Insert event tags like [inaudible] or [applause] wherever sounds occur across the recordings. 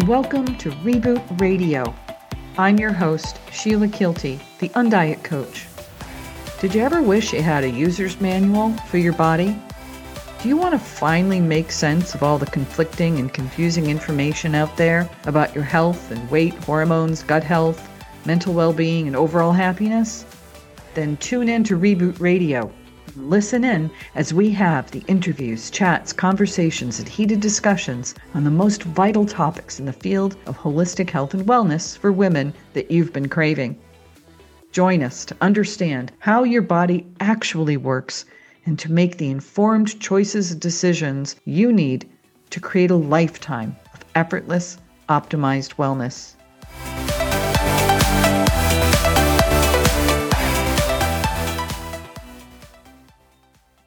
and welcome to Reboot Radio. I'm your host, Sheila Kilty, the Undiet Coach. Did you ever wish you had a user's manual for your body? Do you want to finally make sense of all the conflicting and confusing information out there about your health and weight, hormones, gut health, mental well being, and overall happiness? Then tune in to Reboot Radio Listen in as we have the interviews, chats, conversations, and heated discussions on the most vital topics in the field of holistic health and wellness for women that you've been craving. Join us to understand how your body actually works and to make the informed choices and decisions you need to create a lifetime of effortless, optimized wellness.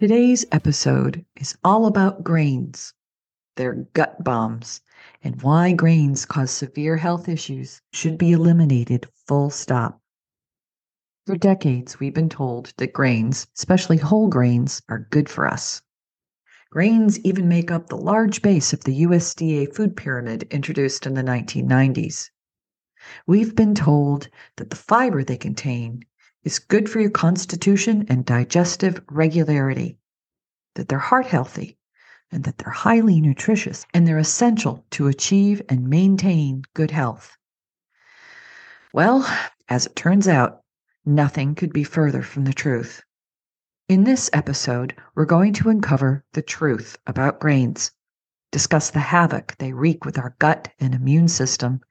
Today's episode is all about grains, they're gut bombs, and why grains cause severe health issues should be eliminated full stop. For decades, we've been told that grains, especially whole grains, are good for us. Grains even make up the large base of the USDA food pyramid introduced in the 1990s. We've been told that the fiber they contain is good for your constitution and digestive regularity, that they're heart healthy, and that they're highly nutritious and they're essential to achieve and maintain good health. Well, as it turns out, nothing could be further from the truth. In this episode, we're going to uncover the truth about grains, discuss the havoc they wreak with our gut and immune system,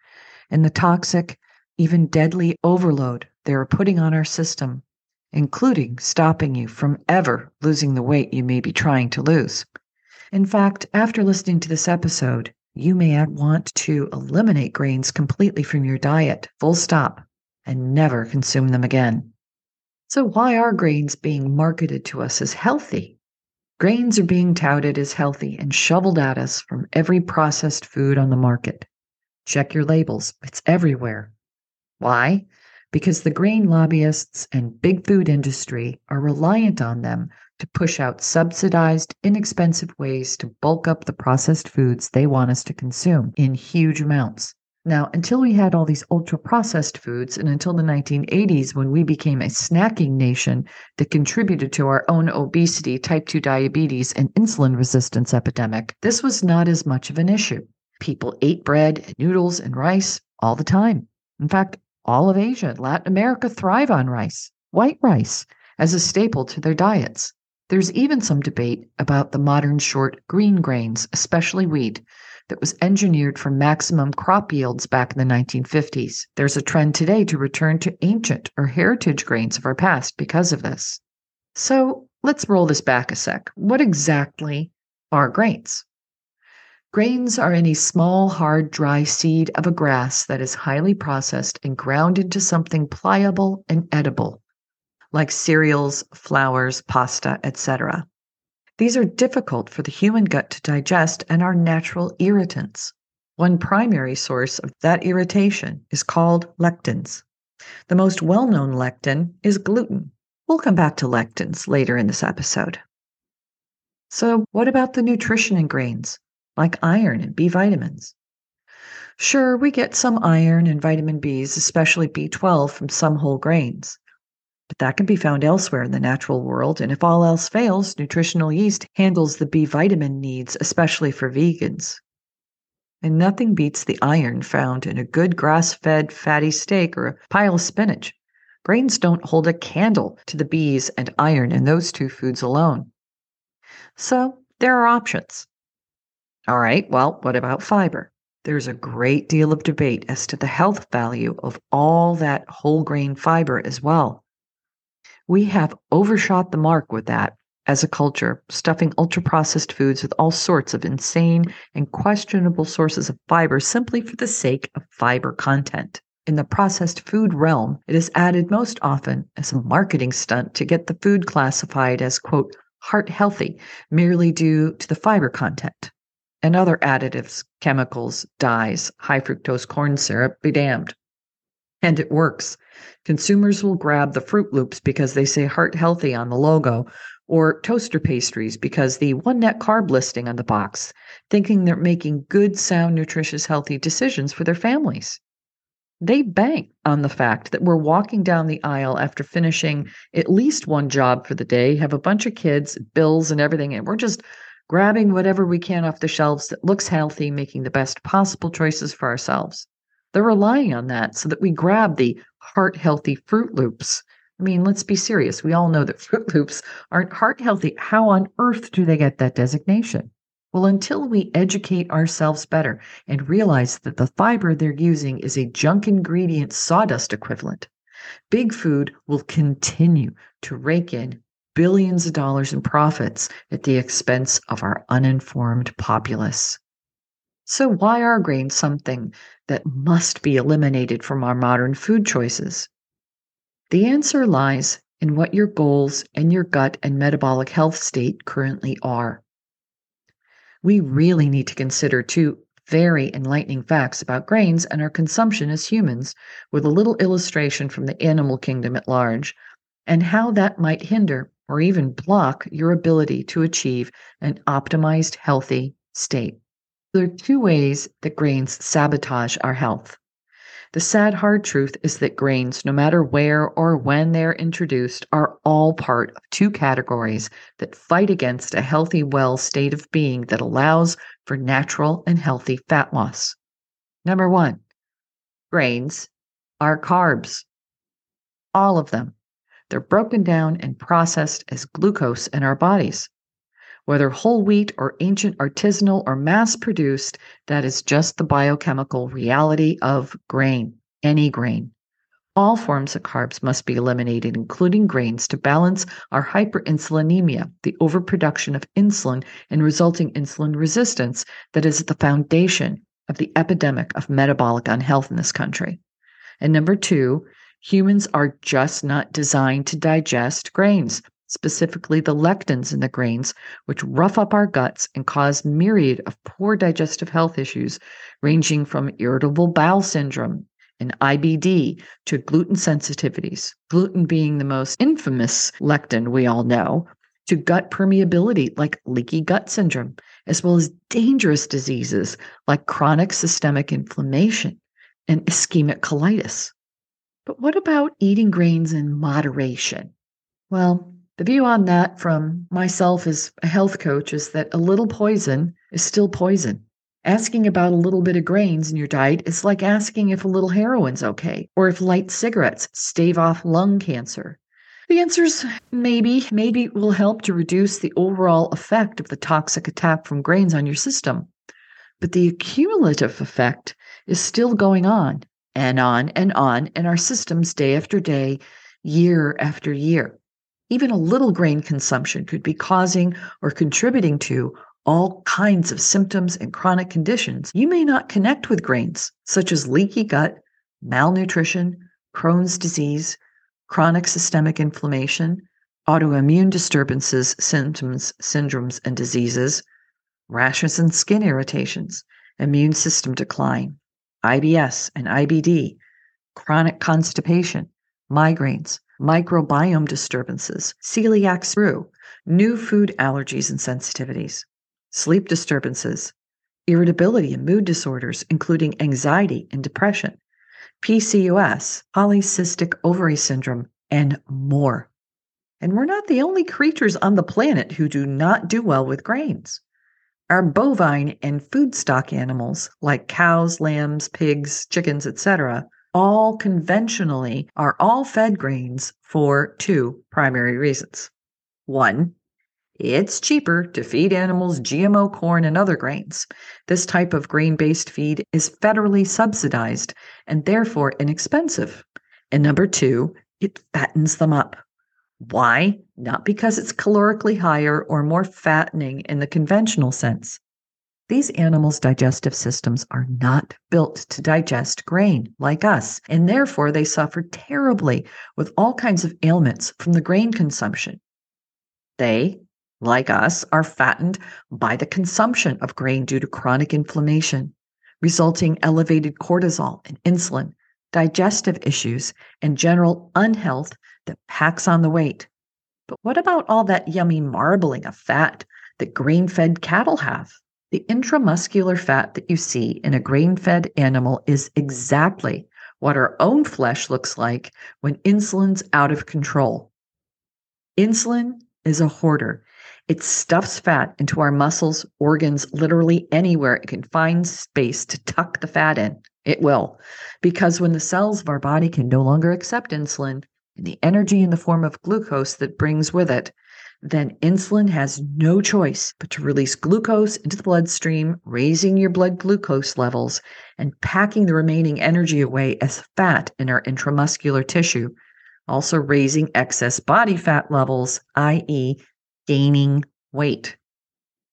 and the toxic, even deadly overload they are putting on our system, including stopping you from ever losing the weight you may be trying to lose. In fact, after listening to this episode, you may want to eliminate grains completely from your diet, full stop, and never consume them again. So, why are grains being marketed to us as healthy? Grains are being touted as healthy and shoveled at us from every processed food on the market. Check your labels, it's everywhere. Why? Because the grain lobbyists and big food industry are reliant on them to push out subsidized, inexpensive ways to bulk up the processed foods they want us to consume in huge amounts. Now, until we had all these ultra processed foods, and until the 1980s, when we became a snacking nation that contributed to our own obesity, type 2 diabetes, and insulin resistance epidemic, this was not as much of an issue. People ate bread, and noodles, and rice all the time. In fact, all of Asia and Latin America thrive on rice, white rice, as a staple to their diets. There's even some debate about the modern short green grains, especially wheat, that was engineered for maximum crop yields back in the 1950s. There's a trend today to return to ancient or heritage grains of our past because of this. So let's roll this back a sec. What exactly are grains? Grains are any small, hard, dry seed of a grass that is highly processed and ground into something pliable and edible, like cereals, flours, pasta, etc. These are difficult for the human gut to digest and are natural irritants. One primary source of that irritation is called lectins. The most well known lectin is gluten. We'll come back to lectins later in this episode. So, what about the nutrition in grains? Like iron and B vitamins. Sure, we get some iron and vitamin Bs, especially B12, from some whole grains. But that can be found elsewhere in the natural world, and if all else fails, nutritional yeast handles the B vitamin needs, especially for vegans. And nothing beats the iron found in a good grass fed fatty steak or a pile of spinach. Grains don't hold a candle to the Bs and iron in those two foods alone. So there are options. All right, well, what about fiber? There's a great deal of debate as to the health value of all that whole grain fiber as well. We have overshot the mark with that as a culture, stuffing ultra processed foods with all sorts of insane and questionable sources of fiber simply for the sake of fiber content. In the processed food realm, it is added most often as a marketing stunt to get the food classified as, quote, heart healthy, merely due to the fiber content and other additives, chemicals, dyes, high fructose corn syrup be damned. And it works. Consumers will grab the Froot Loops because they say heart healthy on the logo, or toaster pastries because the one net carb listing on the box, thinking they're making good, sound, nutritious, healthy decisions for their families. They bank on the fact that we're walking down the aisle after finishing at least one job for the day, have a bunch of kids, bills, and everything, and we're just grabbing whatever we can off the shelves that looks healthy, making the best possible choices for ourselves. They're relying on that so that we grab the heart healthy Froot Loops. I mean, let's be serious. We all know that [laughs] Froot Loops aren't heart healthy. How on earth do they get that designation? Well, until we educate ourselves better and realize that the fiber they're using is a junk ingredient sawdust equivalent, Big Food will continue to rake in billions of dollars in profits at the expense of our uninformed populace. So, why are grains something that must be eliminated from our modern food choices? The answer lies in what your goals and your gut and metabolic health state currently are. We really need to consider two very enlightening facts about grains and our consumption as humans, with a little illustration from the animal kingdom at large, and how that might hinder or even block your ability to achieve an optimized, healthy state. There are two ways that grains sabotage our health. The sad hard truth is that grains, no matter where or when they're introduced, are all part of two categories that fight against a healthy, well state of being that allows for natural and healthy fat loss. Number one, grains are carbs. All of them. They're broken down and processed as glucose in our bodies. Whether whole wheat or ancient artisanal or mass produced, that is just the biochemical reality of grain, any grain. All forms of carbs must be eliminated, including grains, to balance our hyperinsulinemia, the overproduction of insulin and resulting insulin resistance that is at the foundation of the epidemic of metabolic unhealth in this country. And number two, humans are just not designed to digest grains specifically the lectins in the grains, which rough up our guts and cause myriad of poor digestive health issues, ranging from irritable bowel syndrome and IBD to gluten sensitivities, gluten being the most infamous lectin we all know, to gut permeability like leaky gut syndrome, as well as dangerous diseases like chronic systemic inflammation and ischemic colitis. But what about eating grains in moderation? Well, the view on that from myself as a health coach is that a little poison is still poison. Asking about a little bit of grains in your diet is like asking if a little heroin's okay or if light cigarettes stave off lung cancer. The answer's maybe. Maybe it will help to reduce the overall effect of the toxic attack from grains on your system. But the accumulative effect is still going on and on and on in our systems day after day, year after year. Even a little grain consumption could be causing or contributing to all kinds of symptoms and chronic conditions you may not connect with grains, such as leaky gut, malnutrition, Crohn's disease, chronic systemic inflammation, autoimmune disturbances, symptoms, syndromes, and diseases, rashes and skin irritations, immune system decline, IBS and IBD, chronic constipation, migraines, microbiome disturbances, celiac sprue, new food allergies and sensitivities, sleep disturbances, irritability and mood disorders, including anxiety and depression, PCOS, polycystic ovary syndrome, and more. And we're not the only creatures on the planet who do not do well with grains. Our bovine and food stock animals, like cows, lambs, pigs, chickens, etc., all conventionally are all fed grains for two primary reasons. One, it's cheaper to feed animals GMO corn and other grains. This type of grain based feed is federally subsidized and therefore inexpensive. And number two, it fattens them up. Why? Not because it's calorically higher or more fattening in the conventional sense, these animals' digestive systems are not built to digest grain like us, and therefore they suffer terribly with all kinds of ailments from the grain consumption. They, like us, are fattened by the consumption of grain due to chronic inflammation, resulting elevated cortisol and insulin, digestive issues, and general unhealth that packs on the weight. But what about all that yummy marbling of fat that grain fed cattle have? The intramuscular fat that you see in a grain fed animal is exactly what our own flesh looks like when insulin's out of control. Insulin is a hoarder. It stuffs fat into our muscles, organs, literally anywhere it can find space to tuck the fat in. It will. Because when the cells of our body can no longer accept insulin the energy in the form of glucose that brings with it, then insulin has no choice but to release glucose into the bloodstream, raising your blood glucose levels and packing the remaining energy away as fat in our intramuscular tissue, also raising excess body fat levels, i.e., gaining weight.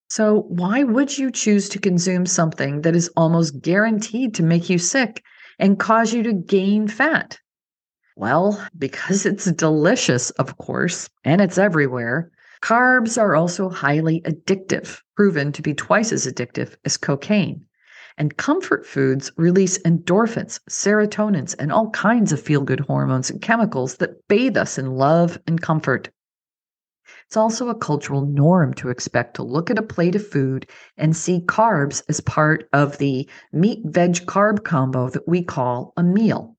So, why would you choose to consume something that is almost guaranteed to make you sick and cause you to gain fat? Well, because it's delicious, of course, and it's everywhere, Carbs are also highly addictive, proven to be twice as addictive as cocaine. And comfort foods release endorphins, serotonins, and all kinds of feel good hormones and chemicals that bathe us in love and comfort. It's also a cultural norm to expect to look at a plate of food and see carbs as part of the meat veg carb combo that we call a meal.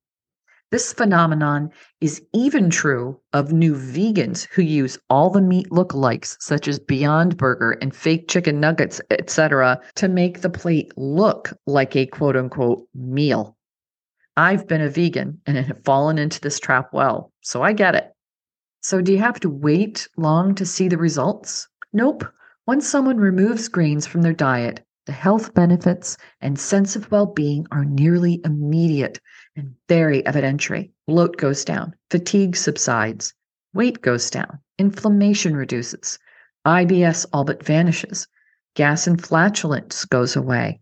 This phenomenon is even true of new vegans who use all the meat lookalikes, such as Beyond Burger and fake chicken nuggets, etc., to make the plate look like a quote unquote meal. I've been a vegan and have fallen into this trap well, so I get it. So, do you have to wait long to see the results? Nope. Once someone removes grains from their diet, the health benefits and sense of well being are nearly immediate and very evidentiary. Bloat goes down, fatigue subsides, weight goes down, inflammation reduces, IBS all but vanishes, gas and flatulence goes away,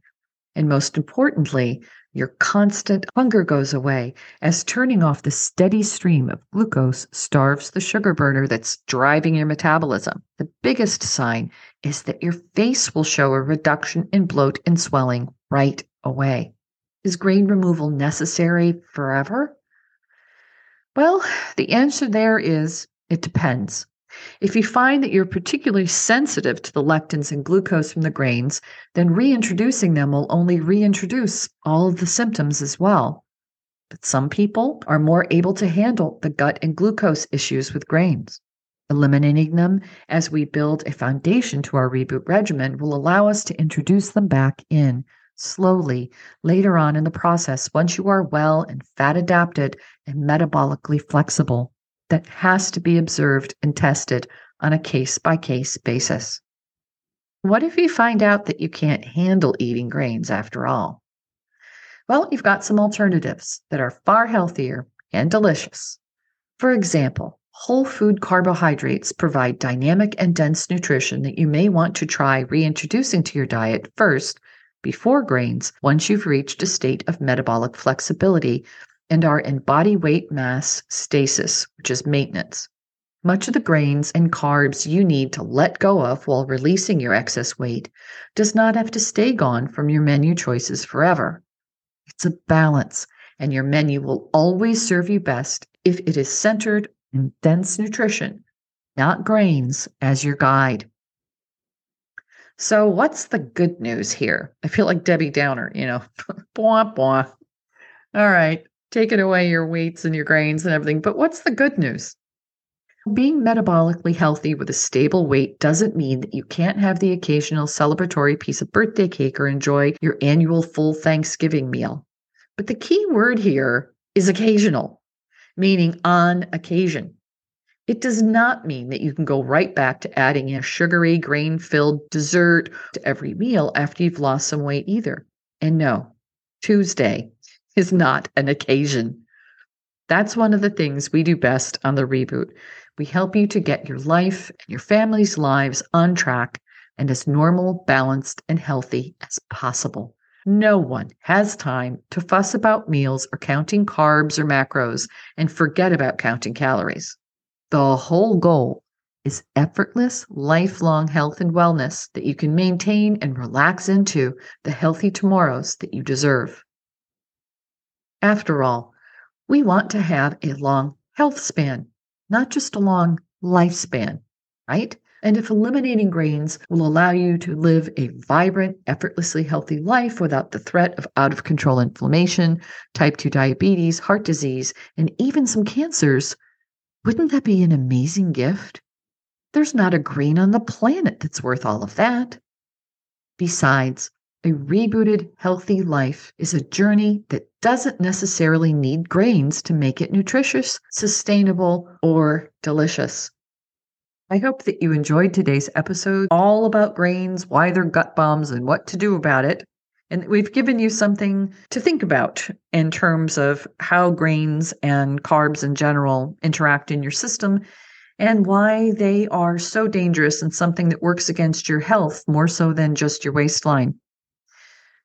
and most importantly, your constant hunger goes away as turning off the steady stream of glucose starves the sugar burner that's driving your metabolism. The biggest sign is that your face will show a reduction in bloat and swelling right away. Is grain removal necessary forever? Well, the answer there is it depends. If you find that you're particularly sensitive to the lectins and glucose from the grains, then reintroducing them will only reintroduce all of the symptoms as well. But some people are more able to handle the gut and glucose issues with grains. Eliminating them as we build a foundation to our reboot regimen will allow us to introduce them back in slowly later on in the process once you are well and fat adapted and metabolically flexible that has to be observed and tested on a case by case basis. What if you find out that you can't handle eating grains after all? Well, you've got some alternatives that are far healthier and delicious. For example, whole food carbohydrates provide dynamic and dense nutrition that you may want to try reintroducing to your diet first before grains once you've reached a state of metabolic flexibility and are in body weight mass stasis, which is maintenance. Much of the grains and carbs you need to let go of while releasing your excess weight does not have to stay gone from your menu choices forever. It's a balance, and your menu will always serve you best if it is centered in dense nutrition, not grains, as your guide. So, what's the good news here? I feel like Debbie Downer, you know, [laughs] blah, blah. All right, taking away your wheats and your grains and everything. But what's the good news? Being metabolically healthy with a stable weight doesn't mean that you can't have the occasional celebratory piece of birthday cake or enjoy your annual full Thanksgiving meal. But the key word here is occasional, meaning on occasion. It does not mean that you can go right back to adding a sugary, grain filled dessert to every meal after you've lost some weight either. And no, Tuesday is not an occasion. That's one of the things we do best on the reboot. We help you to get your life and your family's lives on track and as normal, balanced, and healthy as possible. No one has time to fuss about meals or counting carbs or macros and forget about counting calories. The whole goal is effortless, lifelong health and wellness that you can maintain and relax into the healthy tomorrows that you deserve. After all, we want to have a long health span, not just a long lifespan, right? And if eliminating grains will allow you to live a vibrant, effortlessly healthy life without the threat of out of control inflammation, type 2 diabetes, heart disease, and even some cancers, wouldn't that be an amazing gift? There's not a grain on the planet that's worth all of that. Besides, a rebooted, healthy life is a journey that doesn't necessarily need grains to make it nutritious, sustainable, or delicious. I hope that you enjoyed today's episode all about grains, why they're gut bombs, and what to do about it. And we've given you something to think about in terms of how grains and carbs in general interact in your system and why they are so dangerous and something that works against your health more so than just your waistline.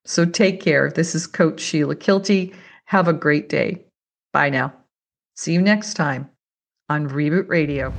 So take care. This is Coach Sheila Kilty. Have a great day. Bye now. See you next time on Reboot Radio.